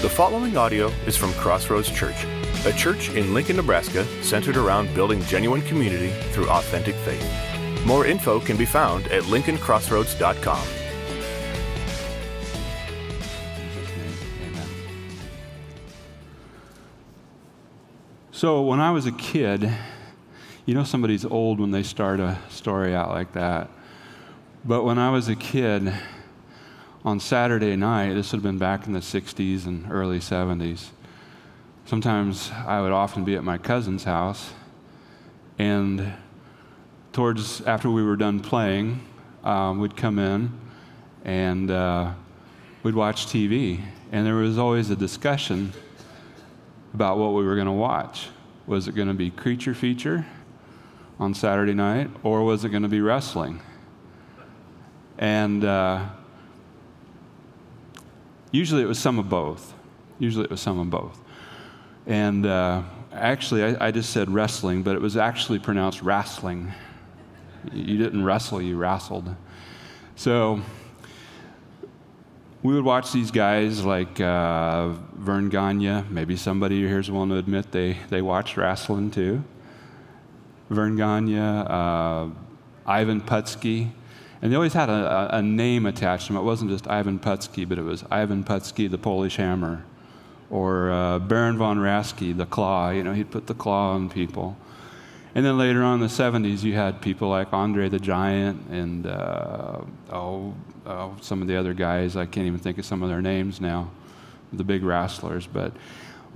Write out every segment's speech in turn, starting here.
The following audio is from Crossroads Church, a church in Lincoln, Nebraska centered around building genuine community through authentic faith. More info can be found at lincolncrossroads.com. So, when I was a kid, you know somebody's old when they start a story out like that. But when I was a kid, on Saturday night, this would have been back in the 60s and early 70s, sometimes I would often be at my cousin's house, and towards after we were done playing, um, we'd come in and uh, we'd watch TV, and there was always a discussion about what we were going to watch. Was it going to be creature feature on Saturday night, or was it going to be wrestling? And uh, Usually it was some of both. Usually it was some of both. And uh, actually, I, I, just said wrestling, but it was actually pronounced wrestling. You didn't wrestle, you wrestled. So we would watch these guys like uh, Verne Gagne. Maybe somebody here is willing to admit they, they watched wrestling too. Verne Gagne, uh, Ivan Putski. And they always had a, a, name attached to them. It wasn't just Ivan Putski, but it was Ivan Putski, the Polish hammer, or uh, Baron von Raschke, the claw. You know, he'd put the claw on people. And then later on in the 70s, you had people like Andre the Giant and, uh, oh, oh, some of the other guys. I can't even think of some of their names now, the big wrestlers. But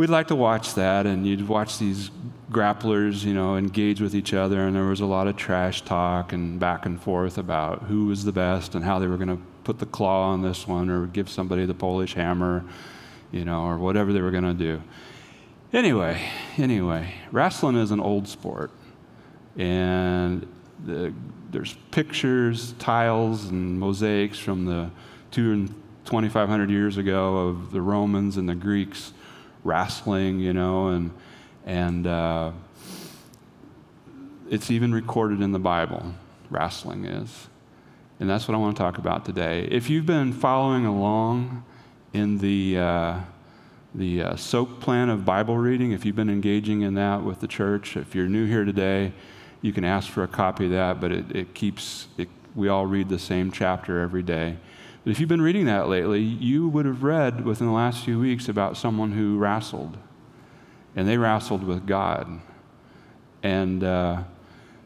we'd like to watch that, and you'd watch these grapplers, you know, engage with each other, and there was a lot of trash talk and back and forth about who was the best and how they were going to put the claw on this one or give somebody the Polish hammer, you know, or whatever they were going to do. Anyway, anyway, wrestling is an old sport, and the, there's pictures, tiles, and mosaics from the two and 2,500 years ago of the Romans and the Greeks wrestling, you know, and, and uh, it's even recorded in the Bible, wrestling is. And that's what I want to talk about today. If you've been following along in the, uh, the uh, SOAP plan of Bible reading, if you've been engaging in that with the church, if you're new here today, you can ask for a copy of that, but it, it keeps, it, we all read the same chapter every day. But if you've been reading that lately, you would have read within the last few weeks about someone who wrestled, and they wrestled with God. And uh,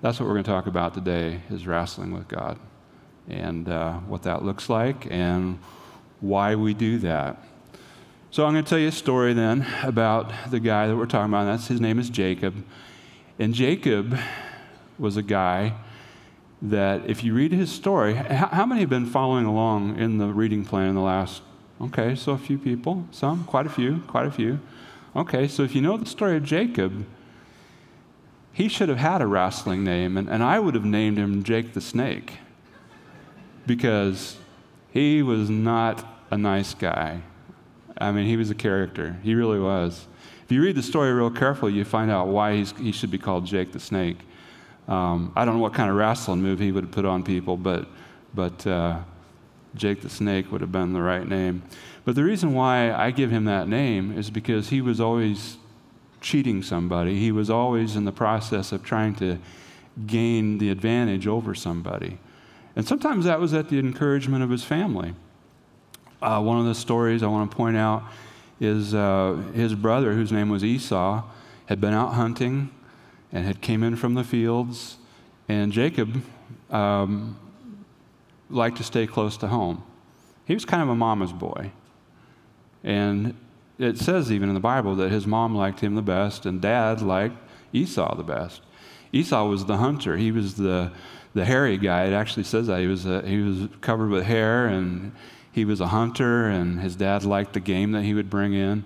that's what we're going to talk about today is wrestling with God and uh, what that looks like and why we do that. So I'm going to tell you a story then about the guy that we're talking about. That's his name is Jacob. And Jacob was a guy that if you read his story, how, many have been following along in the reading plan in the last? Okay, so a few people, some, quite a few, quite a few. Okay, so if you know the story of Jacob, he should have had a wrestling name, and, and I would have named him Jake the Snake because he was not a nice guy. I mean, he was a character. He really was. If you read the story real carefully, you find out why he should be called Jake the Snake. Um, I don't know what kind of wrestling move he would have put on people, but, but uh, Jake the Snake would have been the right name. But the reason why I give him that name is because he was always cheating somebody. He was always in the process of trying to gain the advantage over somebody. And sometimes that was at the encouragement of his family. Uh, one of the stories I want to point out is uh, his brother, whose name was Esau, had been out hunting and had came in from the fields. And Jacob um, liked to stay close to home. He was kind of a mama's boy. And it says even in the Bible that his mom liked him the best and dad liked Esau the best. Esau was the hunter. He was the, the hairy guy. It actually says that. He was, a, he was covered with hair and he was a hunter, and his dad liked the game that he would bring in.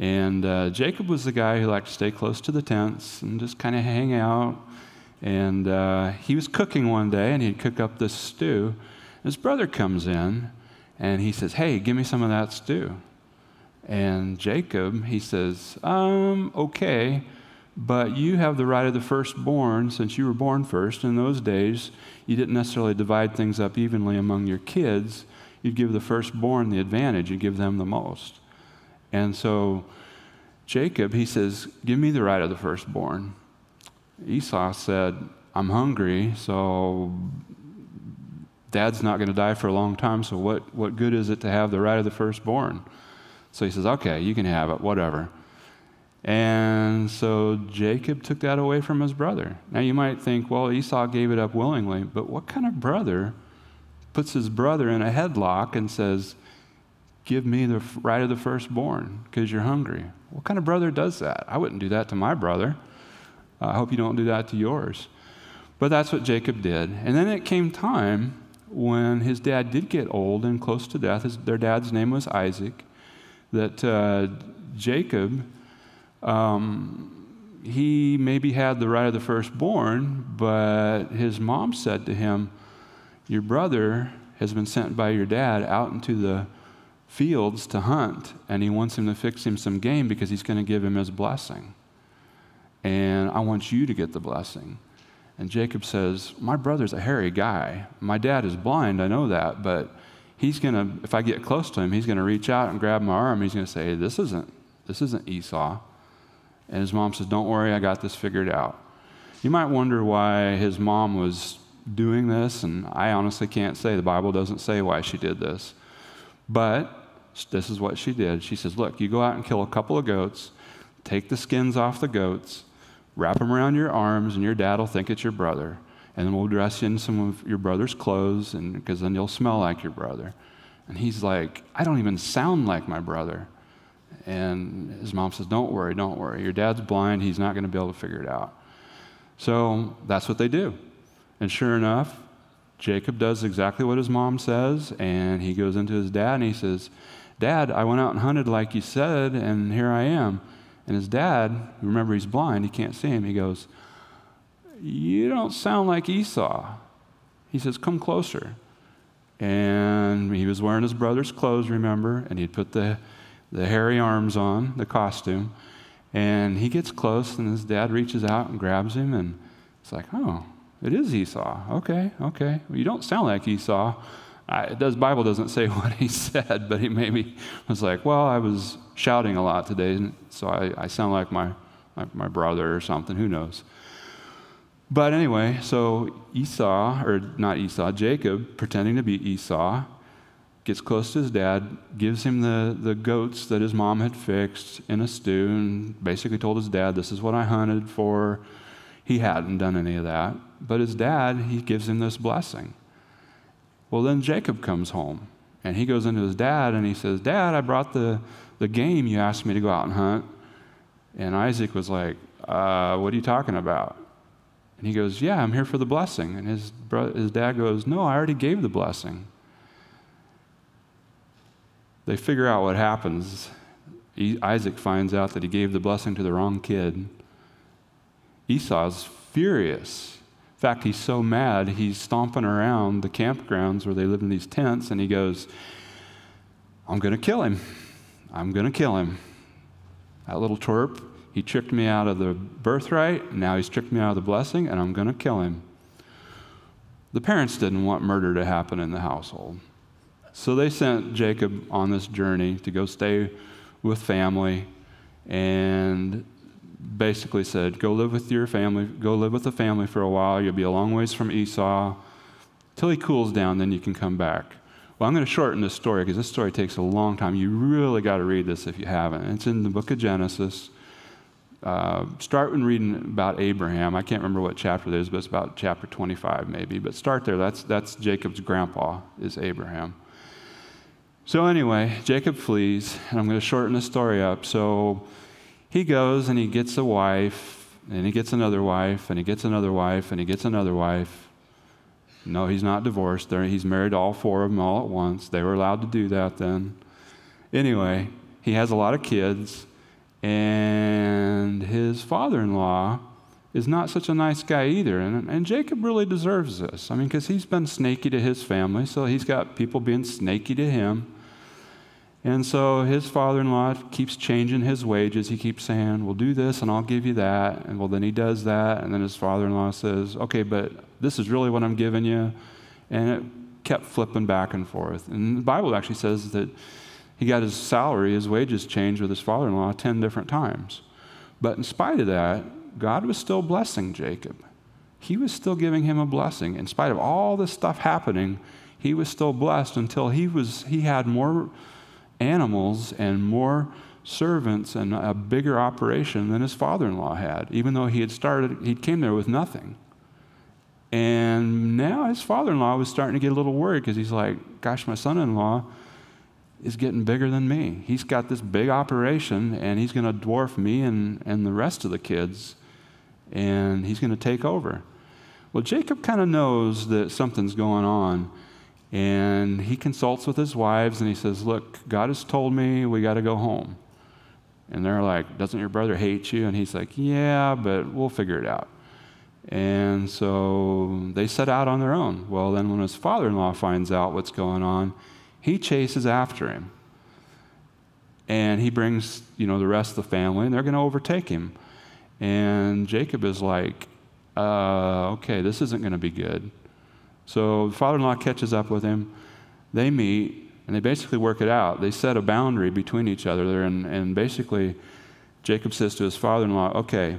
And uh, Jacob was the guy who liked to stay close to the tents and just kind of hang out. And uh, he was cooking one day, and he'd cook up this stew. His brother comes in, and he says, Hey, give me some of that stew. And Jacob, he says, Um, okay, but you have the right of the firstborn since you were born first. In those days, you didn't necessarily divide things up evenly among your kids. You'd give the firstborn the advantage, you'd give them the most. And so Jacob, he says, Give me the right of the firstborn. Esau said, I'm hungry, so dad's not going to die for a long time, so what, what good is it to have the right of the firstborn? So he says, Okay, you can have it, whatever. And so Jacob took that away from his brother. Now you might think, well, Esau gave it up willingly, but what kind of brother puts his brother in a headlock and says, Give me the right of the firstborn because you're hungry? What kind of brother does that? I wouldn't do that to my brother. I hope you don't do that to yours. But that's what Jacob did. And then it came time when his dad did get old and close to death. His, their dad's name was Isaac. That uh, Jacob um, he maybe had the right of the firstborn, but his mom said to him, Your brother has been sent by your dad out into the fields to hunt, and he wants him to fix him some game because he's going to give him his blessing. And I want you to get the blessing. And Jacob says, My brother's a hairy guy. My dad is blind, I know that, but he's going to, if I get close to him, he's going to reach out and grab my arm. He's going to say, This isn't, this isn't Esau. And his mom says, Don't worry, I got this figured out. You might wonder why his mom was doing this, and I honestly can't say. The Bible doesn't say why she did this. But this is what she did. She says, Look, you go out and kill a couple of goats, take the skins off the goats, wrap them around your arms, and your dad will think it's your brother. And then we'll dress you in some of your brother's clothes, and because then you'll smell like your brother. And he's like, I don't even sound like my brother. And his mom says, Don't worry, don't worry. Your dad's blind. He's not going to be able to figure it out. So that's what they do. And sure enough, Jacob does exactly what his mom says. And he goes into his dad and he says, Dad, I went out and hunted like you said, and here I am. And his dad, remember he's blind, he can't see him, he goes, You don't sound like Esau. He says, Come closer. And he was wearing his brother's clothes, remember, and he'd put the the hairy arms on, the costume. And he gets close, and his dad reaches out and grabs him, and it's like, oh, it is Esau. Okay, okay. Well, you don't sound like Esau. I, the Bible doesn't say what he said, but he maybe was like, well, I was shouting a lot today, so I, I sound like my, my, my brother or something. Who knows? But anyway, so Esau, or not Esau, Jacob, pretending to be Esau, gets close to his dad, gives him the, the goats that his mom had fixed in a stew, and basically told his dad, This is what I hunted for. He hadn't done any of that. But his dad, he gives him this blessing. Well, then Jacob comes home, and he goes into his dad and he says, Dad, I brought the, the game you asked me to go out and hunt. And Isaac was like, uh, What are you talking about? And he goes, Yeah, I'm here for the blessing. And his, bro- his dad goes, No, I already gave the blessing they figure out what happens. Isaac finds out that he gave the blessing to the wrong kid. Esau's furious. In fact, he's so mad, he's stomping around the campgrounds where they live in these tents, and he goes, I'm going to kill him. I'm going to kill him. That little twerp, he tricked me out of the birthright, now he's tricked me out of the blessing, and I'm going to kill him. The parents didn't want murder to happen in the household. So they sent Jacob on this journey to go stay with family and basically said, Go live with your family, go live with the family for a while. You'll be a long ways from Esau. Till he cools down, then you can come back. Well, I'm going to shorten this story because this story takes a long time. You really got to read this if you haven't. It's in the book of Genesis. Uh, start when reading about Abraham. I can't remember what chapter it is, but it's about chapter 25 maybe. But start there. That's, that's Jacob's grandpa, is Abraham. So, anyway, Jacob flees, and I'm going to shorten the story up. So, he goes and he gets a wife, and he gets another wife, and he gets another wife, and he gets another wife. No, he's not divorced. He's married all four of them all at once. They were allowed to do that then. Anyway, he has a lot of kids, and his father in law is not such a nice guy either. And, and Jacob really deserves this. I mean, because he's been snaky to his family, so he's got people being snaky to him. And so his father in law keeps changing his wages. He keeps saying, We'll do this and I'll give you that. And well, then he does that. And then his father in law says, Okay, but this is really what I'm giving you. And it kept flipping back and forth. And the Bible actually says that He got his salary, his wages changed with his father in law 10 different times. But in spite of that, God was still blessing Jacob. He was still giving him a blessing. In spite of all this stuff happening, he was still blessed until he, was, he had more animals and more servants and a bigger operation than his father-in-law had, even though he had started, he came there with nothing. And now his father-in-law was starting to get a little worried because he's like, gosh, my son-in-law is getting bigger than me. He's got this big operation and he's going to dwarf me and, and the rest of the kids and he's going to take over. Well, Jacob kind of knows that something's going on and he consults with his wives and he says, Look, God has told me we got to go home. And they're like, Doesn't your brother hate you? And he's like, Yeah, but we'll figure it out. And so they set out on their own. Well, then when his father in law finds out what's going on, he chases after him. And he brings, you know, the rest of the family, and they're going to overtake him. And Jacob is like, uh, okay, this isn't going to be good. So the father in law catches up with him. They meet, and they basically work it out. They set a boundary between each other. And, and basically, Jacob says to his father in law, okay,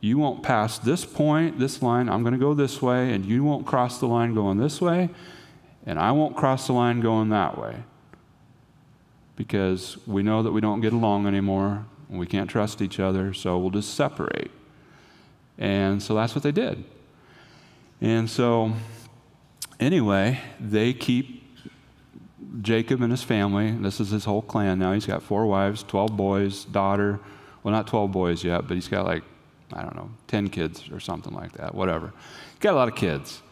you won't pass this point, this line. I'm going to go this way, and you won't cross the line going this way and I won't cross the line going that way because we know that we don't get along anymore and we can't trust each other, so we'll just separate. And so that's what they did. And so, anyway, they keep Jacob and his family. This is his whole clan now. He's got four wives, 12 boys, daughter. Well, not 12 boys yet, but he's got like, I don't know, 10 kids or something like that, whatever. He's got a lot of kids.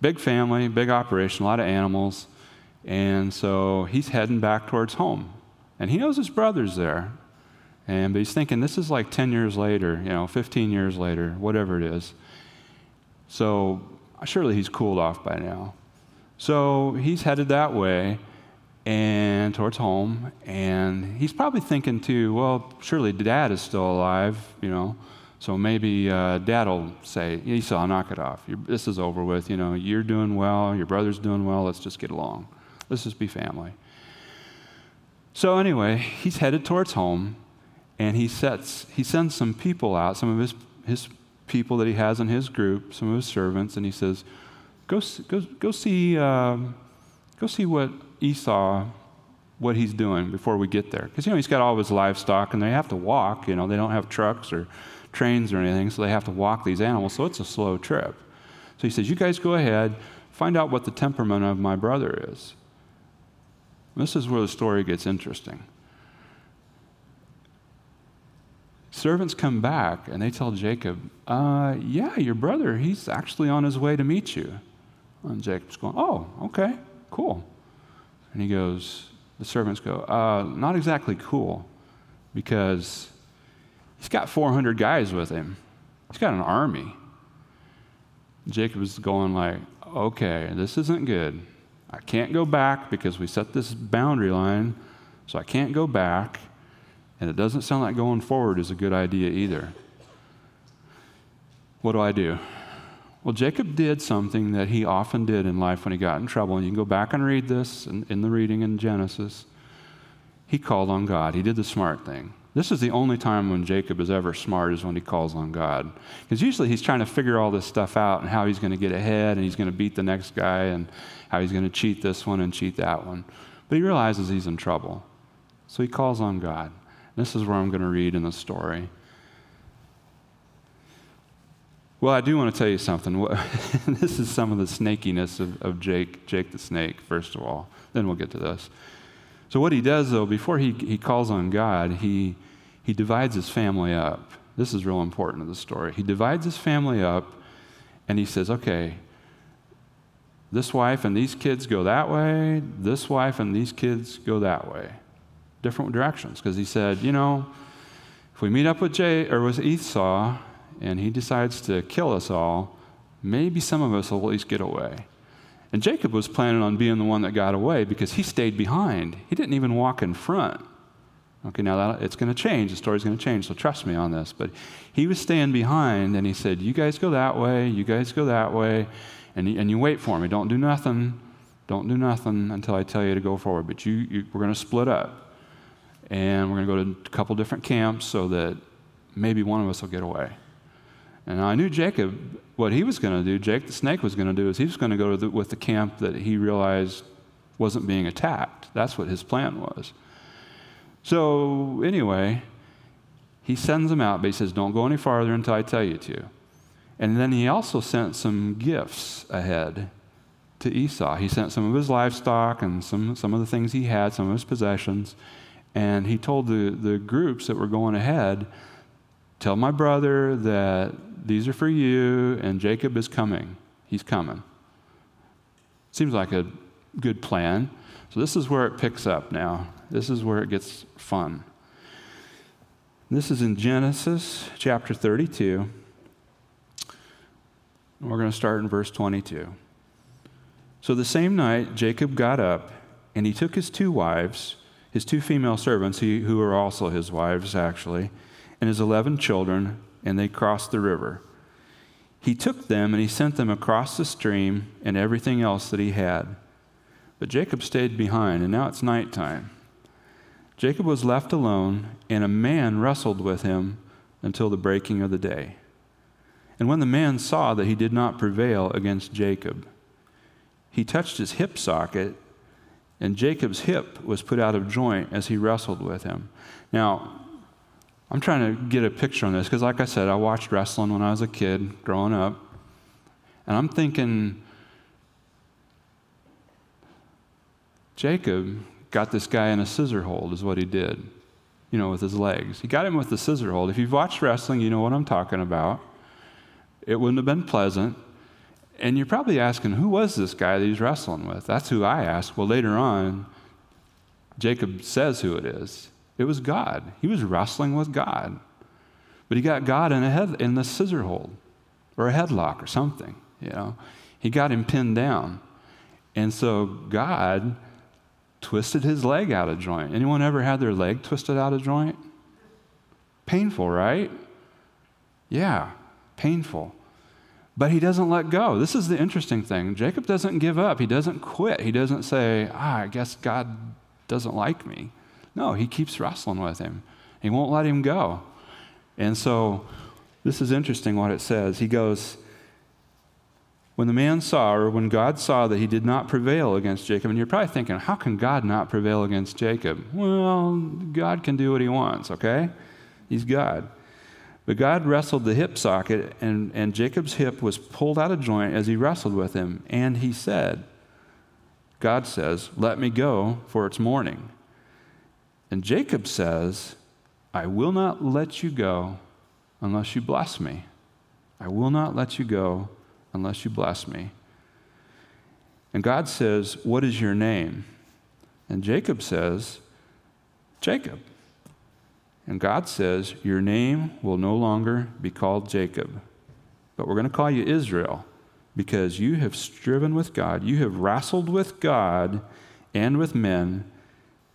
Big family, big operation, a lot of animals. And so he's heading back towards home. And he knows his brother's there. And but he's thinking this is like 10 years later, you know, 15 years later, whatever it is. So surely he's cooled off by now. So he's headed that way and towards home. And he's probably thinking too, well, surely dad is still alive, you know. So maybe uh, dad will say, Esau, knock it off. You're, this is over with. You know, you're doing well, your brother's doing well, let's just get along. Let's just be family. So anyway, he's headed towards home, and he sets he sends some people out, some of his his people that he has in his group, some of his servants, and he says, "Go go go see um, go see what Esau." What he's doing before we get there. Because, you know, he's got all of his livestock and they have to walk. You know, they don't have trucks or trains or anything, so they have to walk these animals, so it's a slow trip. So he says, You guys go ahead, find out what the temperament of my brother is. This is where the story gets interesting. Servants come back and they tell Jacob, uh, Yeah, your brother, he's actually on his way to meet you. And Jacob's going, Oh, okay, cool. And he goes, The servants go, uh, Not exactly cool because He's got 400 guys with him. He's got an army. Jacob is going like, okay, this isn't good. I can't go back because we set this boundary line, so I can't go back. And it doesn't sound like going forward is a good idea either. What do I do? Well, Jacob did something that he often did in life when he got in trouble. And you can go back and read this in, in the reading in Genesis. He called on God. He did the smart thing. This is the only time when Jacob is ever smart is when he calls on God. Because usually he's trying to figure all this stuff out and how he's going to get ahead and he's going to beat the next guy and how he's going to cheat this one and cheat that one. But he realizes he's in trouble. So he calls on God. This is where I'm going to read in the story. Well, I do want to tell you something. this is some of the snakiness of, of Jake, Jake the snake, first of all. Then we'll get to this. So, what he does, though, before he, he calls on God, he, he divides his family up. This is real important to the story. He divides his family up and he says, okay, this wife and these kids go that way, this wife and these kids go that way. Different directions. Because he said, you know, if we meet up with Jay or with Esau and he decides to kill us all, maybe some of us will at least get away. And Jacob was planning on being the one that got away because he stayed behind. He didn't even walk in front. Okay, now that, it's going to change. The story's going to change, so trust me on this. But he was staying behind, and he said, You guys go that way, you guys go that way, and, and you wait for me. Don't do nothing. Don't do nothing until I tell you to go forward. But you, you we're going to split up. And we're going to go to a couple different camps so that maybe one of us will get away. And I knew Jacob, what he was going to do, Jake the snake was going to do, is he was going to go to with the camp that he realized wasn't being attacked. That's what his plan was. So, anyway, he sends them out, but he says, Don't go any farther until I tell you to. And then he also sent some gifts ahead to Esau. He sent some of his livestock and some, some of the things he had, some of his possessions. And he told the, the groups that were going ahead, Tell my brother that these are for you, and Jacob is coming. He's coming. Seems like a good plan. So, this is where it picks up now. This is where it gets fun. This is in Genesis chapter 32. We're going to start in verse 22. So the same night, Jacob got up and he took his two wives, his two female servants, who were also his wives, actually, and his 11 children, and they crossed the river. He took them and he sent them across the stream and everything else that he had. But Jacob stayed behind, and now it's nighttime. Jacob was left alone, and a man wrestled with him until the breaking of the day. And when the man saw that he did not prevail against Jacob, he touched his hip socket, and Jacob's hip was put out of joint as he wrestled with him. Now, I'm trying to get a picture on this because, like I said, I watched wrestling when I was a kid growing up. And I'm thinking, Jacob got this guy in a scissor hold, is what he did, you know, with his legs. He got him with the scissor hold. If you've watched wrestling, you know what I'm talking about. It wouldn't have been pleasant. And you're probably asking, who was this guy that he's wrestling with? That's who I asked. Well, later on, Jacob says who it is. It was God. He was wrestling with God. But he got God in a head in the scissor hold or a headlock or something, you know. He got him pinned down. And so God twisted his leg out of joint. Anyone ever had their leg twisted out of joint? Painful, right? Yeah painful. But he doesn't let go. This is the interesting thing. Jacob doesn't give up. He doesn't quit. He doesn't say, ah, I guess God doesn't like me. No, he keeps wrestling with him. He won't let him go. And so this is interesting what it says. He goes, when the man saw, or when God saw that he did not prevail against Jacob, and you're probably thinking, how can God not prevail against Jacob? Well, God can do what he wants, okay? He's God. But God wrestled the hip socket, and, and Jacob's hip was pulled out of joint as he wrestled with him. And he said, God says, Let me go, for it's morning. And Jacob says, I will not let you go unless you bless me. I will not let you go unless you bless me. And God says, What is your name? And Jacob says, Jacob. And God says, Your name will no longer be called Jacob, but we're going to call you Israel because you have striven with God. You have wrestled with God and with men,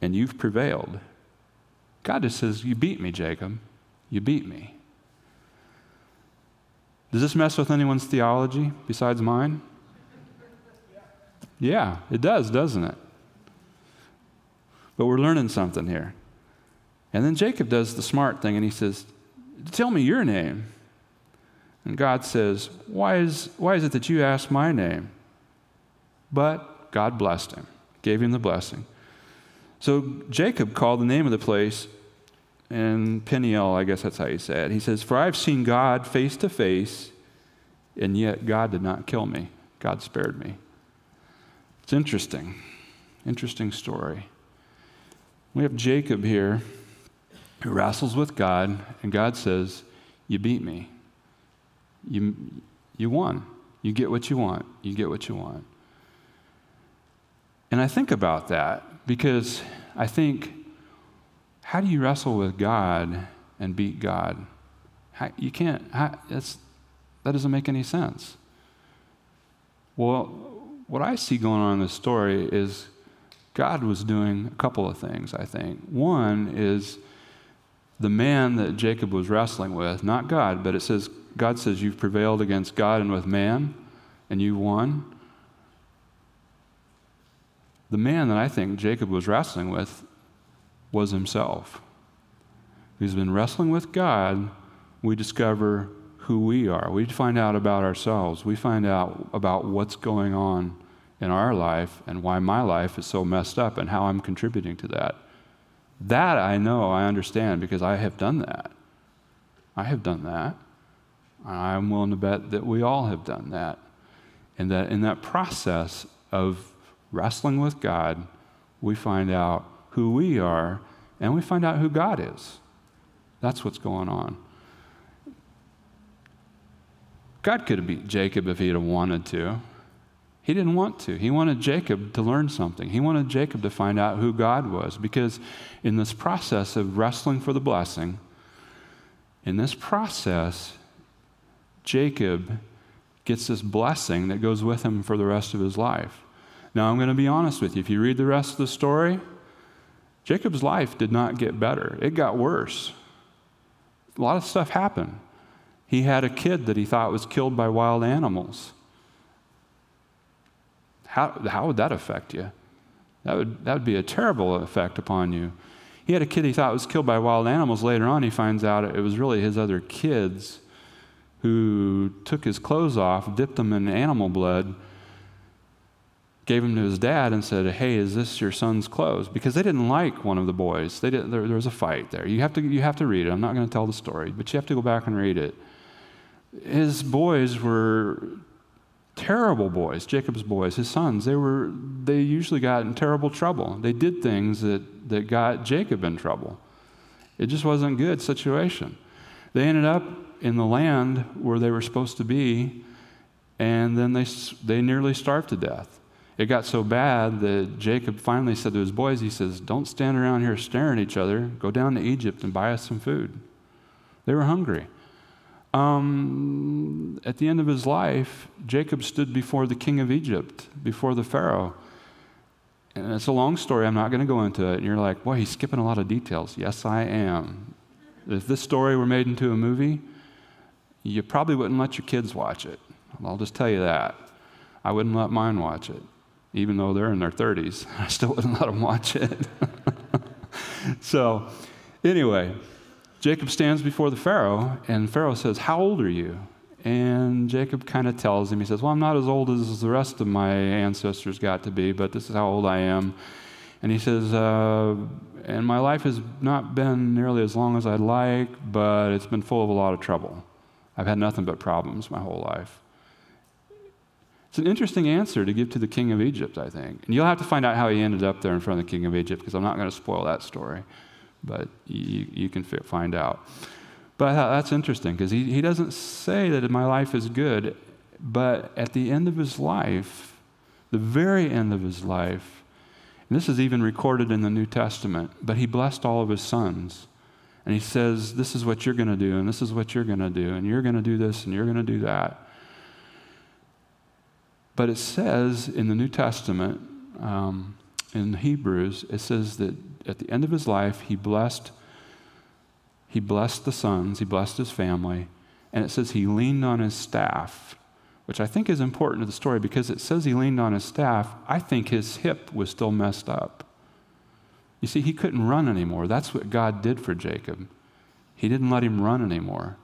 and you've prevailed. God just says, You beat me, Jacob. You beat me. Does this mess with anyone's theology besides mine? Yeah, it does, doesn't it? But we're learning something here. And then Jacob does the smart thing and he says, Tell me your name. And God says, Why is, why is it that you ask my name? But God blessed him, gave him the blessing. So Jacob called the name of the place, and Peniel, I guess that's how you say it. He says, For I've seen God face to face, and yet God did not kill me. God spared me. It's interesting. Interesting story. We have Jacob here who wrestles with God, and God says, You beat me. You, you won. You get what you want. You get what you want. And I think about that because I think, how do you wrestle with God and beat God? How, you can't, how, that doesn't make any sense. Well, what I see going on in this story is God was doing a couple of things, I think. One is, the man that Jacob was wrestling with, not God, but it says, God says, You've prevailed against God and with man, and you won. The man that I think Jacob was wrestling with was himself. He's been wrestling with God, we discover who we are. We find out about ourselves. We find out about what's going on in our life and why my life is so messed up and how I'm contributing to that. That I know, I understand because I have done that. I have done that. I'm willing to bet that we all have done that. And that in that process of wrestling with God, we find out who we are and we find out who God is. That's what's going on. God could have beat Jacob if he had wanted to. He didn't want to. He wanted Jacob to learn something. He wanted Jacob to find out who God was because in this process of wrestling for the blessing, in this process, Jacob gets this blessing that goes with him for the rest of his life. Now, I'm going to be honest with you. If you read the rest of the story, Jacob's life did not get better, it got worse. A lot of stuff happened. He had a kid that he thought was killed by wild animals. How, how would that affect you? That would, that would be a terrible effect upon you. He had a kid he thought was killed by wild animals. Later on, he finds out it was really his other kids who took his clothes off, dipped them in animal blood, gave them to his dad, and said, Hey, is this your son's clothes? Because they didn't like one of the boys. They didn't, there, there was a fight there. You have, to, you have to read it. I'm not going to tell the story, but you have to go back and read it his boys were terrible boys, Jacob's boys, his sons. They were they usually got in terrible trouble. They did things that, that got Jacob in trouble. It just wasn't a good situation. They ended up in the land where they were supposed to be, and then they, they nearly starved to death. It got so bad that Jacob finally said to his boys, he says, Don't stand around here staring at each other. Go down to Egypt and buy us some food. They were hungry. Um, at the end of his life, Jacob stood before the king of Egypt, before the Pharaoh. And it's a long story, I'm not going to go into it. And you're like, boy, he's skipping a lot of details. Yes, I am. If this story were made into a movie, you probably wouldn't let your kids watch it. I'll just tell you that. I wouldn't let mine watch it, even though they're in their 30s. I still wouldn't let them watch it. so, anyway, Jacob stands before the Pharaoh, and Pharaoh says, How old are you? And Jacob kind of tells him, He says, Well, I'm not as old as the rest of my ancestors got to be, but this is how old I am. And he says, uh, And my life has not been nearly as long as I'd like, but it's been full of a lot of trouble. I've had nothing but problems my whole life. It's an interesting answer to give to the king of Egypt, I think. And you'll have to find out how he ended up there in front of the king of Egypt, because I'm not going to spoil that story but you, you can find out. But that's interesting because he, he doesn't say that my life is good, but at the end of his life, the very end of his life, and this is even recorded in the New Testament, but he blessed all of his sons. And he says, This is what you're going to do, and this is what you're going to do, and you're going to do this, and you're going to do that. But it says in the New Testament, um, in Hebrews, it says that at the end of his life, he blessed, he blessed the sons, he blessed his family, and it says he leaned on his staff, which I think is important to the story because it says he leaned on his staff. I think his hip was still messed up. You see, he couldn't run anymore. That's what God did for Jacob. He didn't let him run anymore.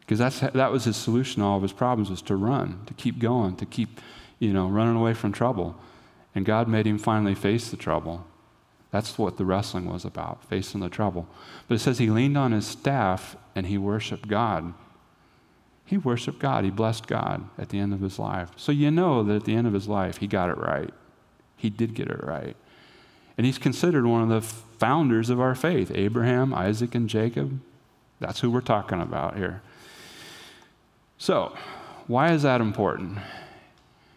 Because that was his solution to all of his problems was to run, to keep going, to keep, you know, running away from trouble. And God made him finally face the trouble. That's what the wrestling was about, facing the trouble. But it says he leaned on his staff and he worshiped God. He worshiped God. He blessed God at the end of his life. So you know that at the end of his life, he got it right. He did get it right. And he's considered one of the founders of our faith Abraham, Isaac, and Jacob. That's who we're talking about here. So, why is that important?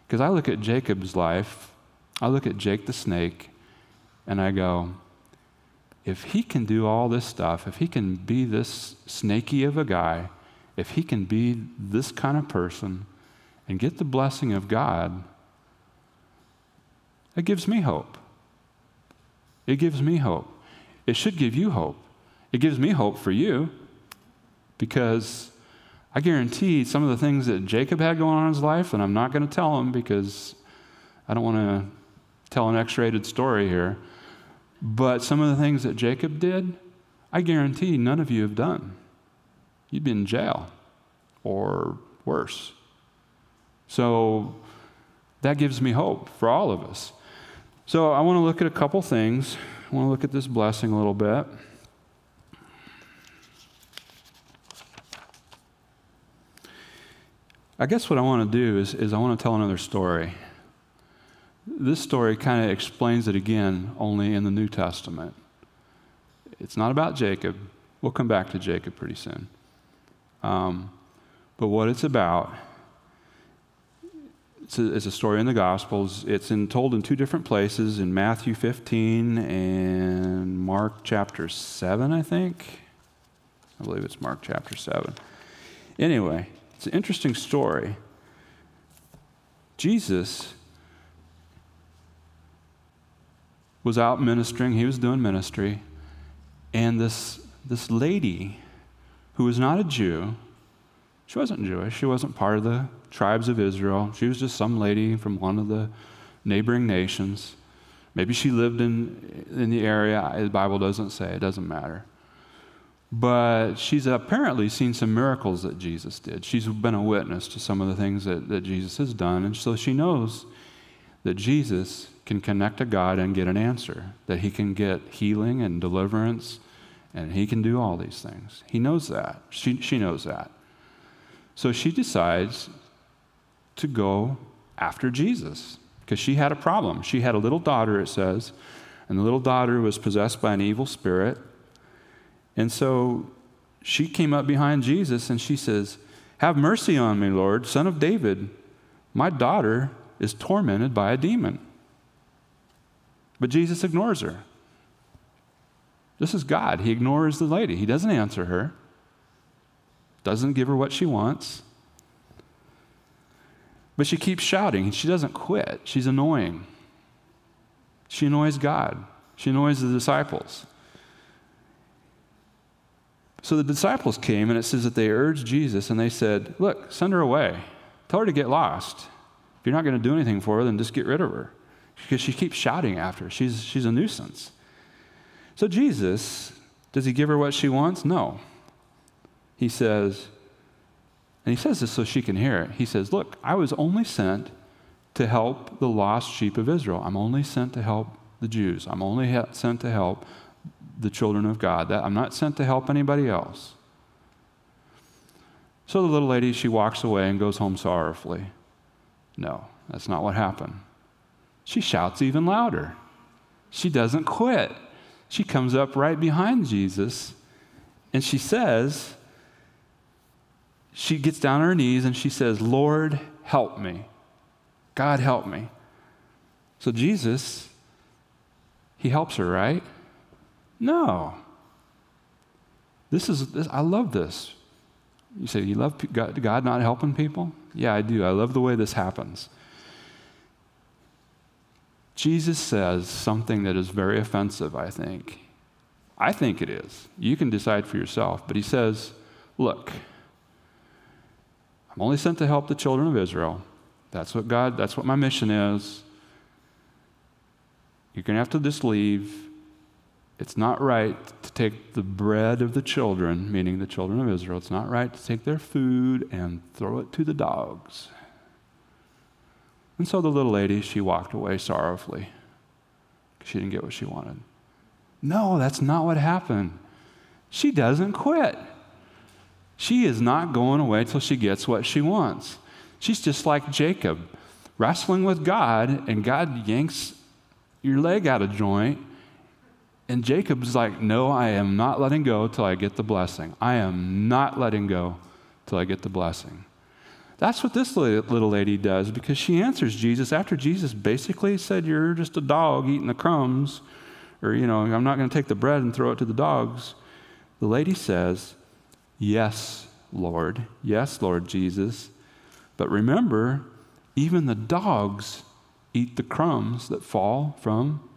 Because I look at Jacob's life, I look at Jake the snake, and I go, if he can do all this stuff, if he can be this snaky of a guy, if he can be this kind of person and get the blessing of God, it gives me hope. It gives me hope. It should give you hope. It gives me hope for you because I guarantee some of the things that Jacob had going on in his life, and I'm not going to tell him because I don't want to tell an X rated story here. But some of the things that Jacob did, I guarantee none of you have done. You'd be in jail or worse. So that gives me hope for all of us. So I want to look at a couple things. I want to look at this blessing a little bit. I guess what I want to do is, is I want to tell another story. This story kind of explains it again, only in the New Testament. It's not about Jacob. We'll come back to Jacob pretty soon. Um, but what it's about, it's a, it's a, story in the Gospels. It's in, told in two different places in Matthew 15 and Mark chapter 7, I think. I believe it's Mark chapter 7. Anyway, it's an interesting story. Jesus was out ministering, he was doing ministry, and this, this lady who was not a Jew, she wasn't Jewish, she wasn't part of the tribes of Israel, she was just some lady from one of the neighboring nations. Maybe she lived in, in the area, the Bible doesn't say, it doesn't matter. But she's apparently seen some miracles that Jesus did. She's been a witness to some of the things that, that Jesus has done, and so she knows that Jesus can connect to God and get an answer, that he can get healing and deliverance, and he can do all these things. He knows that. She, she knows that. So she decides to go after Jesus because she had a problem. She had a little daughter, it says, and the little daughter was possessed by an evil spirit. And so she came up behind Jesus and she says, Have mercy on me, Lord, son of David. My daughter is tormented by a demon. But Jesus ignores her. This is God. He ignores the lady. He doesn't answer her, doesn't give her what she wants. But she keeps shouting. She doesn't quit. She's annoying. She annoys God. She annoys the disciples. So the disciples came, and it says that they urged Jesus and they said, Look, send her away. Tell her to get lost. If you're not going to do anything for her, then just get rid of her because she keeps shouting after her. She's, she's a nuisance. So, Jesus, does he give her what she wants? No. He says, and he says this so she can hear it. He says, Look, I was only sent to help the lost sheep of Israel. I'm only sent to help the Jews. I'm only sent to help the children of God. That, I'm not sent to help anybody else. So the little lady, she walks away and goes home sorrowfully. No, that's not what happened. She shouts even louder. She doesn't quit. She comes up right behind Jesus and she says, she gets down on her knees and she says, Lord, help me. God, help me. So Jesus, he helps her, right? No. This is, this, I love this. You say, you love God, God not helping people? Yeah, I do. I love the way this happens. Jesus says something that is very offensive, I think. I think it is. You can decide for yourself. But he says, Look, I'm only sent to help the children of Israel. That's what God, that's what my mission is. You're going to have to just leave. It's not right to take the bread of the children, meaning the children of Israel, it's not right to take their food and throw it to the dogs. And so the little lady, she walked away sorrowfully. She didn't get what she wanted. No, that's not what happened. She doesn't quit. She is not going away till she gets what she wants. She's just like Jacob, wrestling with God, and God yanks your leg out of joint. And Jacob's like, No, I am not letting go till I get the blessing. I am not letting go till I get the blessing. That's what this little lady does because she answers Jesus after Jesus basically said, You're just a dog eating the crumbs, or, you know, I'm not going to take the bread and throw it to the dogs. The lady says, Yes, Lord. Yes, Lord Jesus. But remember, even the dogs eat the crumbs that fall from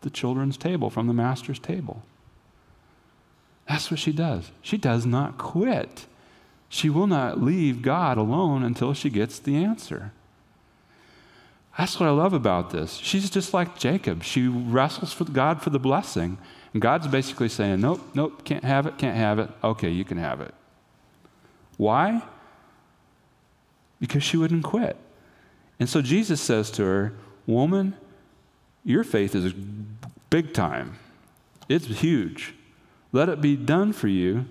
the children's table, from the master's table. That's what she does. She does not quit. She will not leave God alone until she gets the answer. That's what I love about this. She's just like Jacob. She wrestles with God for the blessing. And God's basically saying, Nope, nope, can't have it, can't have it. Okay, you can have it. Why? Because she wouldn't quit. And so Jesus says to her, Woman, your faith is big time. It's huge. Let it be done for you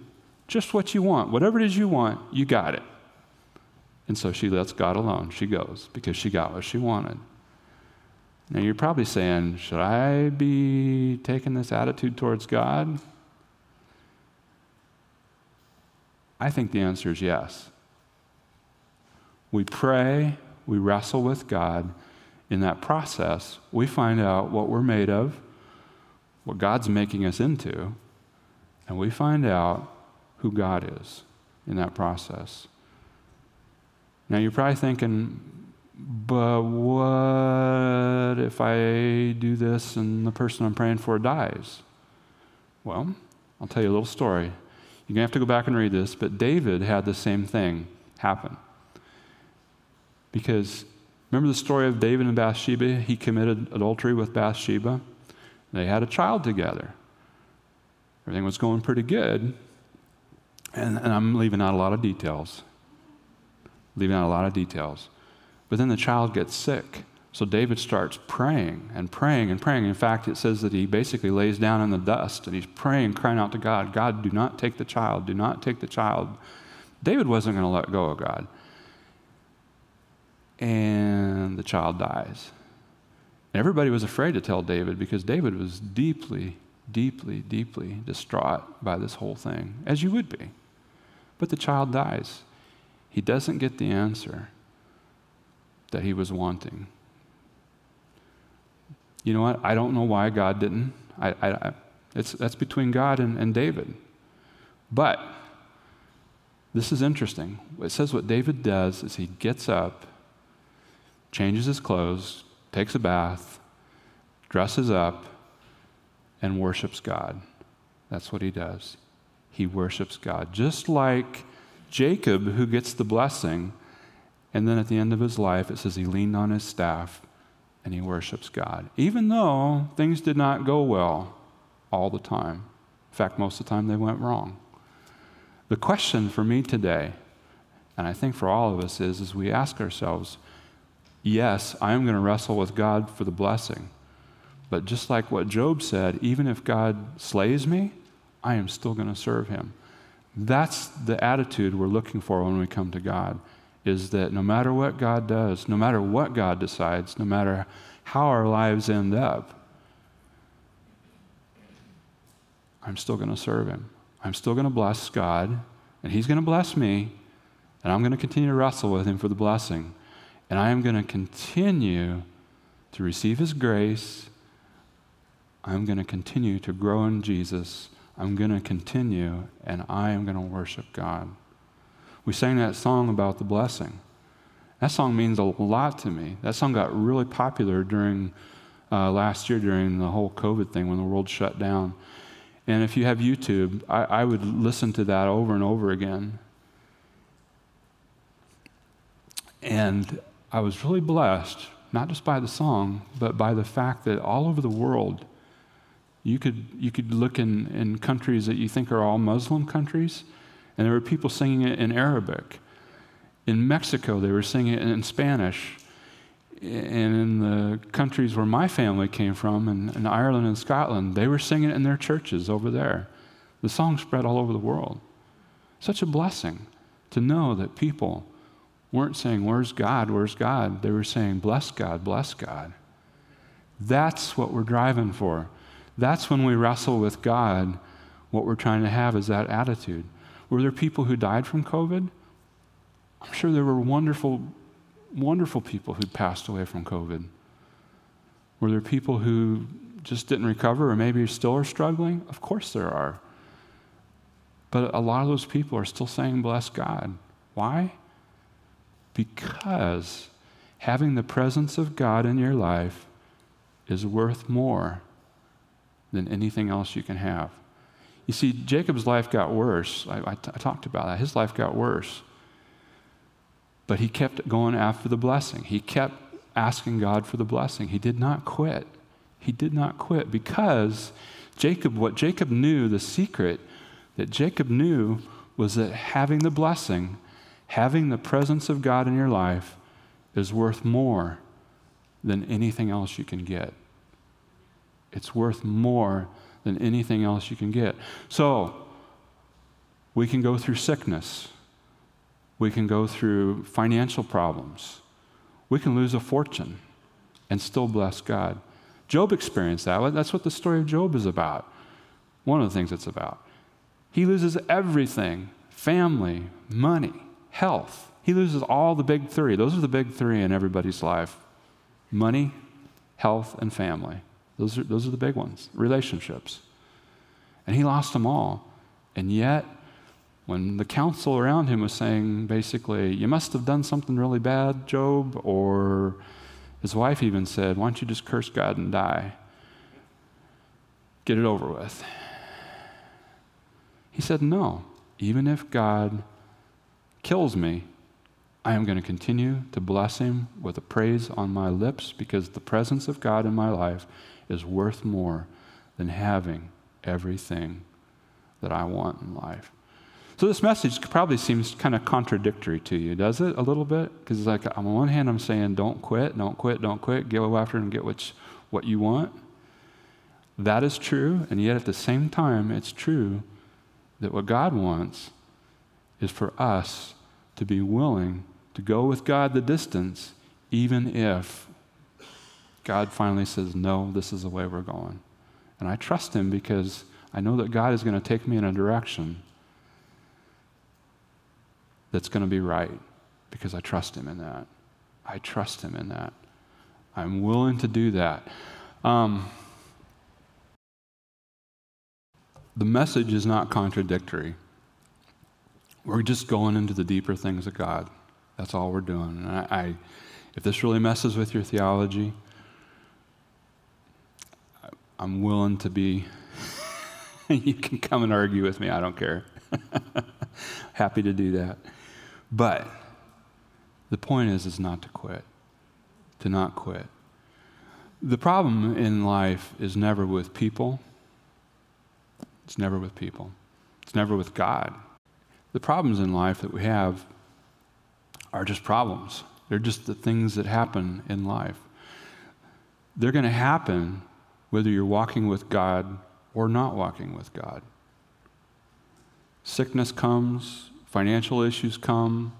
just what you want. Whatever it is you want, you got it. And so she lets God alone. She goes because she got what she wanted. Now you're probably saying, should I be taking this attitude towards God? I think the answer is yes. We pray, we wrestle with God. In that process, we find out what we're made of, what God's making us into, and we find out who God is in that process. Now, you're probably thinking, but what if I do this and the person I'm praying for dies? Well, I'll tell you a little story. You're going to have to go back and read this, but David had the same thing happen. Because remember the story of David and Bathsheba? He committed adultery with Bathsheba. They had a child together. Everything was going pretty good. And, and I'm leaving out a lot of details. Leaving out a lot of details. But then the child gets sick. So David starts praying and praying and praying. In fact, it says that he basically lays down in the dust and he's praying, crying out to God God, do not take the child, do not take the child. David wasn't going to let go of God. And the child dies. And everybody was afraid to tell David because David was deeply, deeply, deeply distraught by this whole thing, as you would be. But the child dies. He doesn't get the answer that he was wanting. You know what? I don't know why God didn't. I, I, it's, that's between God and, and David. But this is interesting. It says what David does is he gets up, changes his clothes, takes a bath, dresses up, and worships God. That's what he does. He worships God. Just like Jacob, who gets the blessing, and then at the end of his life, it says he leaned on his staff and he worships God. Even though things did not go well all the time. In fact, most of the time they went wrong. The question for me today, and I think for all of us, is as we ask ourselves, yes, I am going to wrestle with God for the blessing. But just like what Job said, even if God slays me, I am still going to serve him. That's the attitude we're looking for when we come to God is that no matter what God does, no matter what God decides, no matter how our lives end up, I'm still going to serve Him. I'm still going to bless God, and He's going to bless me, and I'm going to continue to wrestle with Him for the blessing. And I am going to continue to receive His grace. I'm going to continue to grow in Jesus. I'm going to continue, and I am going to worship God. We sang that song about the blessing. That song means a lot to me. That song got really popular during uh, last year during the whole COVID thing when the world shut down. And if you have YouTube, I, I would listen to that over and over again. And I was really blessed, not just by the song, but by the fact that all over the world, you could, you could look in, in countries that you think are all Muslim countries, and there were people singing it in Arabic. In Mexico, they were singing it in Spanish. And in the countries where my family came from, in, in Ireland and Scotland, they were singing it in their churches over there. The song spread all over the world. Such a blessing to know that people weren't saying, Where's God? Where's God? They were saying, Bless God, bless God. That's what we're driving for. That's when we wrestle with God. What we're trying to have is that attitude. Were there people who died from COVID? I'm sure there were wonderful, wonderful people who passed away from COVID. Were there people who just didn't recover or maybe still are struggling? Of course there are. But a lot of those people are still saying, Bless God. Why? Because having the presence of God in your life is worth more than anything else you can have. You see, Jacob's life got worse. I, I, t- I talked about that. His life got worse. But he kept going after the blessing. He kept asking God for the blessing. He did not quit. He did not quit because Jacob, what Jacob knew, the secret that Jacob knew was that having the blessing, having the presence of God in your life, is worth more than anything else you can get. It's worth more than anything else you can get. So, we can go through sickness. We can go through financial problems. We can lose a fortune and still bless God. Job experienced that. That's what the story of Job is about. One of the things it's about. He loses everything family, money, health. He loses all the big three. Those are the big three in everybody's life money, health, and family. Those are, those are the big ones, relationships. And he lost them all. And yet, when the council around him was saying basically, you must have done something really bad, Job, or his wife even said, why don't you just curse God and die? Get it over with. He said, no. Even if God kills me, I am going to continue to bless him with a praise on my lips because the presence of God in my life is worth more than having everything that I want in life. So this message probably seems kind of contradictory to you, does it? A little bit? Because it's like on one hand, I'm saying, don't quit, don't quit, don't quit, go after and get what, what you want. That is true, and yet at the same time, it's true that what God wants is for us to be willing to go with God the distance, even if God finally says, No, this is the way we're going. And I trust Him because I know that God is going to take me in a direction that's going to be right because I trust Him in that. I trust Him in that. I'm willing to do that. Um, the message is not contradictory. We're just going into the deeper things of God. That's all we're doing. And I, I if this really messes with your theology, I'm willing to be, you can come and argue with me, I don't care. Happy to do that. But the point is, is not to quit, to not quit. The problem in life is never with people. It's never with people. It's never with God. The problems in life that we have are just problems. They're just the things that happen in life. They're going to happen whether you're walking with God or not walking with God. Sickness comes, Financial issues come,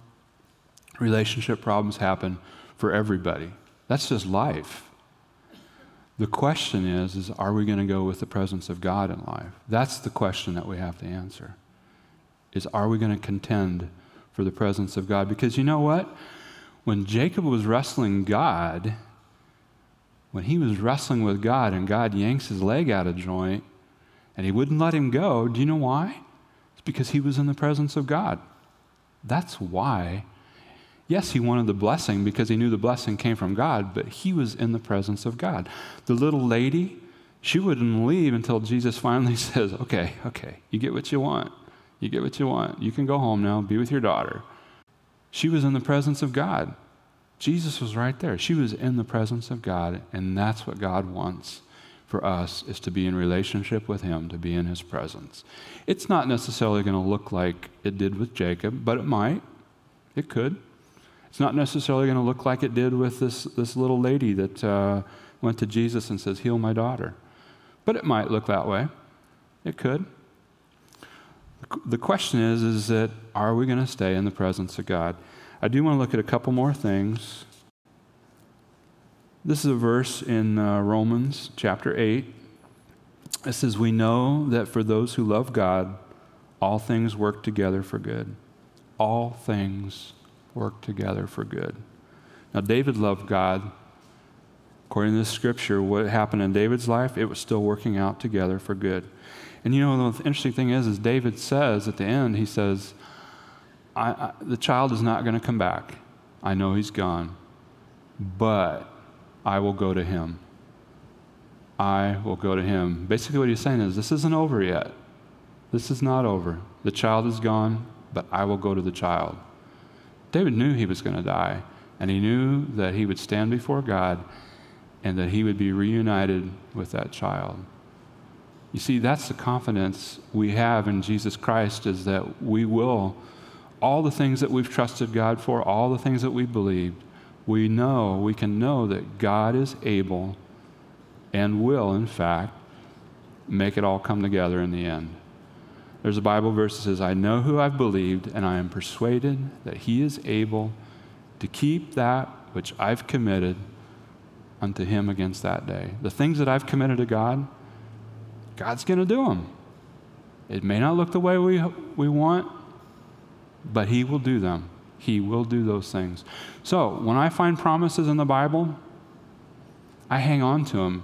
relationship problems happen for everybody. That's just life. The question is, is are we going to go with the presence of God in life? That's the question that we have to answer. Is are we going to contend for the presence of God? Because you know what? When Jacob was wrestling God, when he was wrestling with God and God yanks his leg out of joint and he wouldn't let him go, do you know why? It's because he was in the presence of God. That's why. Yes, he wanted the blessing because he knew the blessing came from God, but he was in the presence of God. The little lady, she wouldn't leave until Jesus finally says, Okay, okay, you get what you want. You get what you want. You can go home now, be with your daughter. She was in the presence of God. Jesus was right there. She was in the presence of God, and that's what God wants for us is to be in relationship with Him, to be in His presence. It's not necessarily going to look like it did with Jacob, but it might. It could. It's not necessarily going to look like it did with this, this little lady that uh, went to Jesus and says, Heal my daughter. But it might look that way. It could. The question is, is that are we going to stay in the presence of God? I do want to look at a couple more things this is a verse in uh, Romans chapter 8. It says, We know that for those who love God, all things work together for good. All things work together for good. Now, David loved God. According to this scripture, what happened in David's life, it was still working out together for good. And you know, the interesting thing is, is David says at the end, he says, I, I, the child is not going to come back. I know he's gone. But I will go to him. I will go to him. Basically, what he's saying is, this isn't over yet. This is not over. The child is gone, but I will go to the child. David knew he was going to die, And he knew that he would stand before God and that he would be reunited with that child. You see, that's the confidence we have in Jesus Christ is that we will, all the things that we've trusted God for, all the things that we believed, we know, we can know that God is able and will, in fact, make it all come together in the end. There's a Bible verse that says, I know who I've believed, and I am persuaded that he is able to keep that which I've committed unto him against that day. The things that I've committed to God, God's going to do them. It may not look the way we, we want, but he will do them. He will do those things. So when I find promises in the Bible, I hang on to them.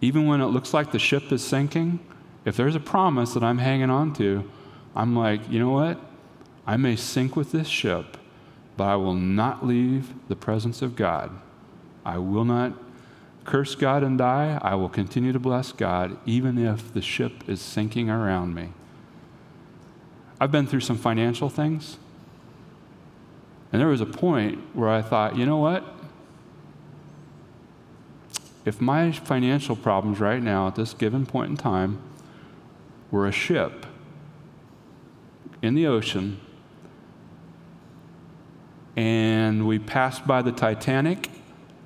Even when it looks like the ship is sinking, if there's a promise that I'm hanging on to, I'm like, you know what? I may sink with this ship, but I will not leave the presence of God. I will not curse God and die. I will continue to bless God, even if the ship is sinking around me. I've been through some financial things. And there was a point where I thought, you know what? If my financial problems right now at this given point in time were a ship in the ocean and we passed by the Titanic,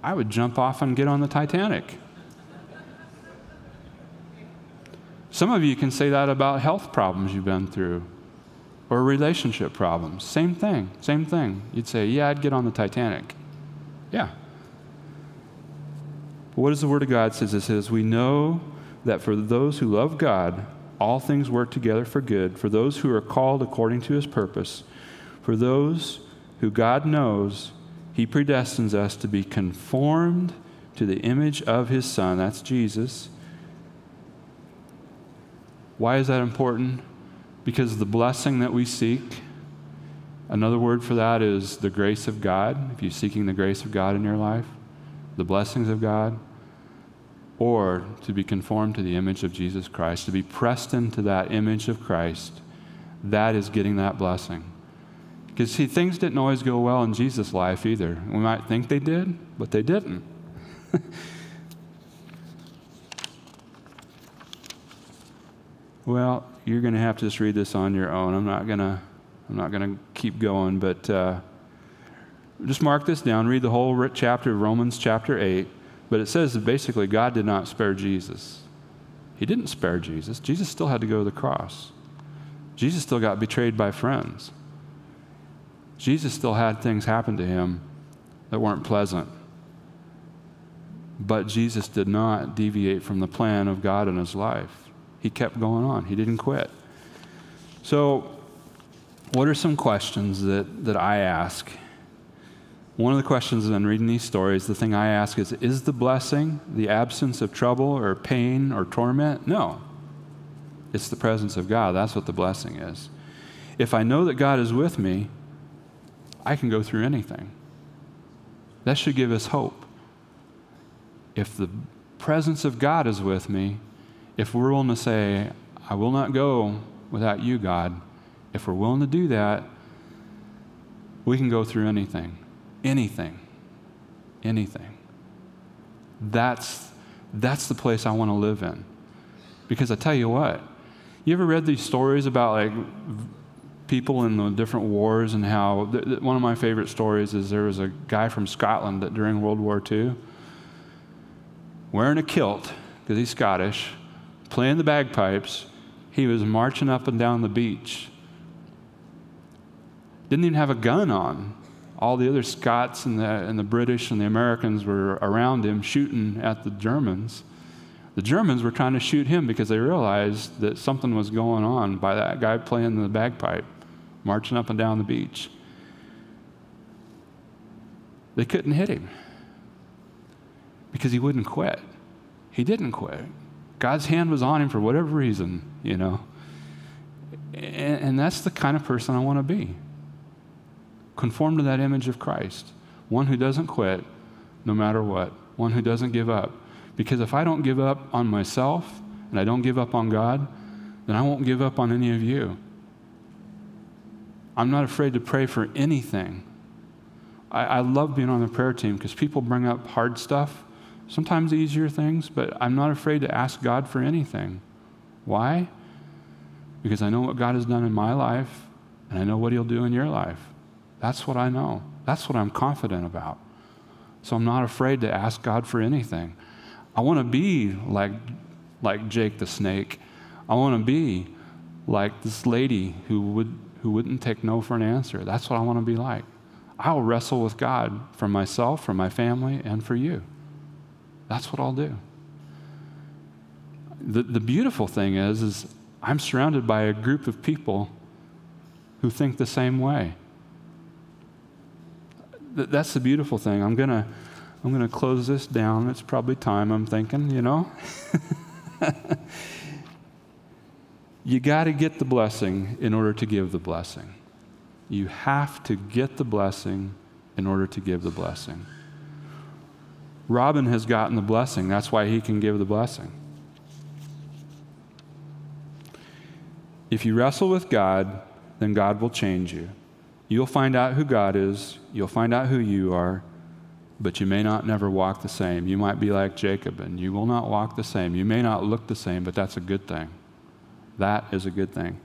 I would jump off and get on the Titanic. Some of you can say that about health problems you've been through or relationship problems. Same thing, same thing. You'd say, Yeah, I'd get on the Titanic. Yeah. But what does the Word of God says? It says, We know that for those who love God, all things work together for good, for those who are called according to his purpose, for those who God knows, he predestines us to be conformed to the image of his Son. That's Jesus. Why is that important? Because the blessing that we seek, another word for that is the grace of God. If you're seeking the grace of God in your life, the blessings of God, or to be conformed to the image of Jesus Christ, to be pressed into that image of Christ, that is getting that blessing. Because, see, things didn't always go well in Jesus' life either. We might think they did, but they didn't. well, you're going to have to just read this on your own. I'm not going to I'm not going to keep going, but uh, just mark this down. Read the whole chapter of Romans chapter 8. But it says that basically God did not spare Jesus. He didn't spare Jesus. Jesus still had to go to the cross. Jesus still got betrayed by friends. Jesus still had things happen to him that weren't pleasant. But Jesus did not deviate from the plan of God in his life he kept going on. He didn't quit. So, what are some questions that, that I ask? One of the questions in reading these stories, the thing I ask is Is the blessing the absence of trouble or pain or torment? No. It's the presence of God. That's what the blessing is. If I know that God is with me, I can go through anything. That should give us hope. If the presence of God is with me, if we're willing to say, I will not go without you, God, if we're willing to do that, we can go through anything. Anything. Anything. That's, that's the place I want to live in. Because I tell you what, you ever read these stories about like people in the different wars and how th- th- one of my favorite stories is there was a guy from Scotland that during World War II, wearing a kilt, because he's Scottish, playing the bagpipes, he was marching up and down the beach. Didn't even have a gun on. All the other Scots and the, and the British and the Americans were around him shooting at the Germans. The Germans were trying to shoot him because they realized that something was going on by that guy playing the bagpipe, marching up and down the beach. They couldn't hit him because he wouldn't quit. He didn't quit. God's hand was on him for whatever reason, you know. And, and that's the kind of person I want to be. Conform to that image of Christ. One who doesn't quit no matter what, one who doesn't give up. Because if I don't give up on myself and I don't give up on God, then I won't give up on any of you. I'm not afraid to pray for anything. I, I love being on the prayer team because people bring up hard stuff, sometimes easier things, but I'm not afraid to ask God for anything. Why? Because I know what God has done in my life and I know what He'll do in your life. That's what I know. That's what I'm confident about. So I'm not afraid to ask God for anything. I want to be like, like Jake the snake. I want to be like this lady who, would, who wouldn't take no for an answer. That's what I want to be like. I'll wrestle with God for myself, for my family, and for you. That's what I'll do. The, the beautiful thing is, is I'm surrounded by a group of people who think the same way. Th- that's the beautiful thing. I'm going to I'm going to close this down. It's probably time, I'm thinking, you know? you got to get the blessing in order to give the blessing. You have to get the blessing in order to give the blessing. Robin has gotten the blessing. That's why he can give the blessing. If you wrestle with God, then God will change you. You'll find out who God is, you'll find out who you are, but you may not never walk the same. You might be like Jacob, and you will not walk the same. You may not look the same, but that's a good thing. That is a good thing.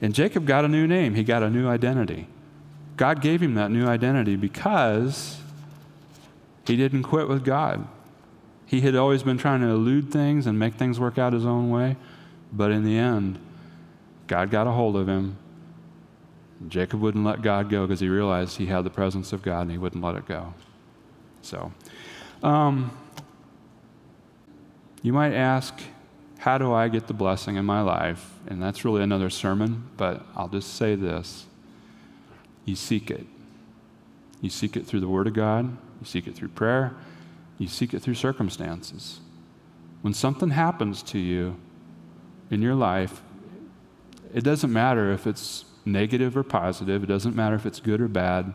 And Jacob got a new name, he got a new identity. God gave him that new identity because he didn't quit with God. He had always been trying to elude things and make things work out his own way, but in the end, God got a hold of him. Jacob wouldn't let God go because he realized he had the presence of God and he wouldn't let it go. So, um, you might ask, how do I get the blessing in my life? And that's really another sermon, but I'll just say this you seek it. You seek it through the Word of God, you seek it through prayer, you seek it through circumstances. When something happens to you in your life, it doesn't matter if it's negative or positive, it doesn't matter if it's good or bad.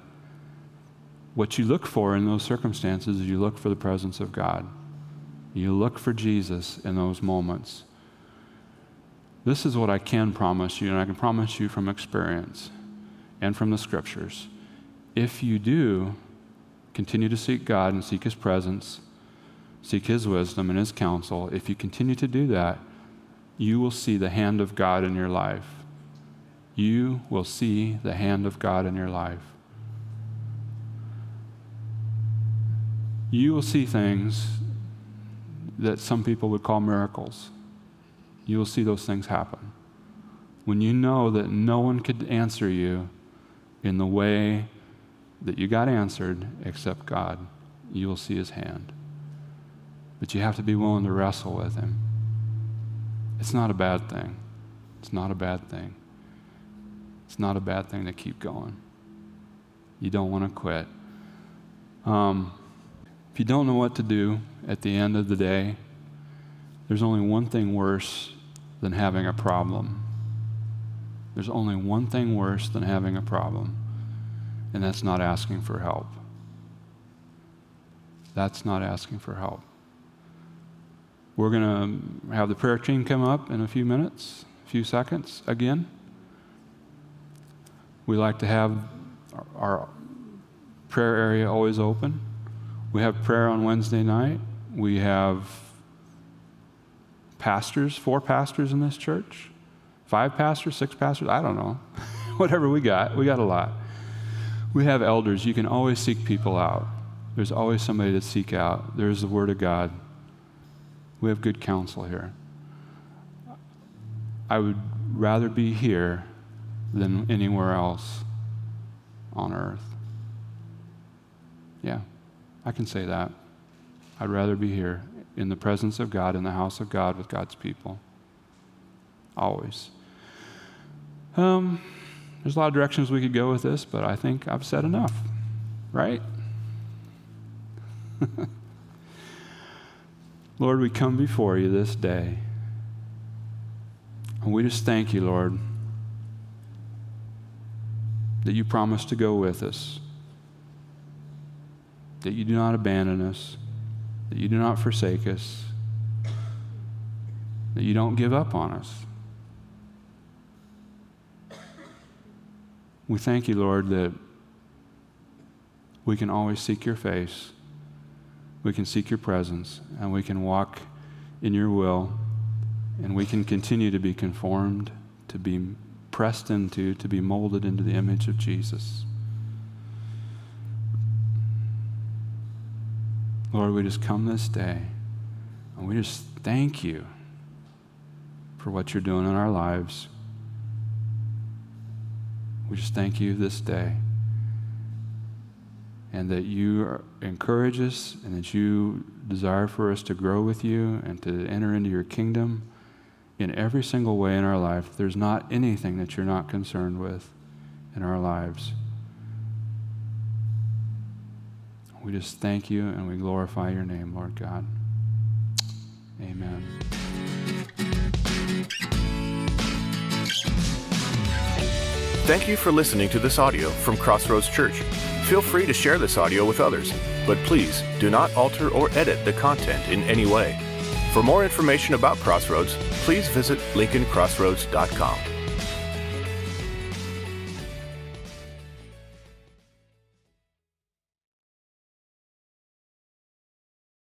What you look for in those circumstances is you look for the presence of God. You look for Jesus in those moments. This is what I can promise you, and I can promise you from experience and from the scriptures. If you do continue to seek God and seek His presence, seek His wisdom and His counsel, if you continue to do that, you will see the hand of God in your life. You will see the hand of God in your life. you will see things that some people would call miracles. You will see those things happen. When you know that no one could answer you in the way that you got answered except God, you will see his hand. But you have to be willing to wrestle with him. It's not a bad thing. It's not a bad thing. It's not a bad thing to keep going. You don't want to quit. Um, if you don't know what to do at the end of the day, there's only one thing worse than having a problem. There's only one thing worse than having a problem, and that's not asking for help. That's not asking for help. We're going to have the prayer team come up in a few minutes, a few seconds again. We like to have our prayer area always open. We have prayer on Wednesday night. We have pastors, four pastors in this church, five pastors, six pastors, I don't know. Whatever we got, we got a lot. We have elders. You can always seek people out. There's always somebody to seek out. There's the Word of God. We have good counsel here. I would rather be here than anywhere else on earth. Yeah. I can say that. I'd rather be here in the presence of God, in the house of God with God's people. Always. Um, there's a lot of directions we could go with this, but I think I've said enough, right? Lord, we come before you this day. And we just thank you, Lord, that you promised to go with us that you do not abandon us, that you do not forsake us, that you don't give up on us. We thank you, Lord, that we can always seek your face, we can seek your presence, and we can walk in your will, and we can continue to be conformed, to be pressed into, to be molded into the image of Jesus. Lord, we just come this day and we just thank you for what you're doing in our lives. We just thank you this day. And that you encourage us and that you desire for us to grow with you and to enter into your kingdom in every single way in our life. There's not anything that you're not concerned with in our lives. We just thank you and we glorify your name, Lord God. Amen. Thank you for listening to this audio from Crossroads Church. Feel free to share this audio with others, but please do not alter or edit the content in any way. For more information about Crossroads, please visit lincolncrossroads.com.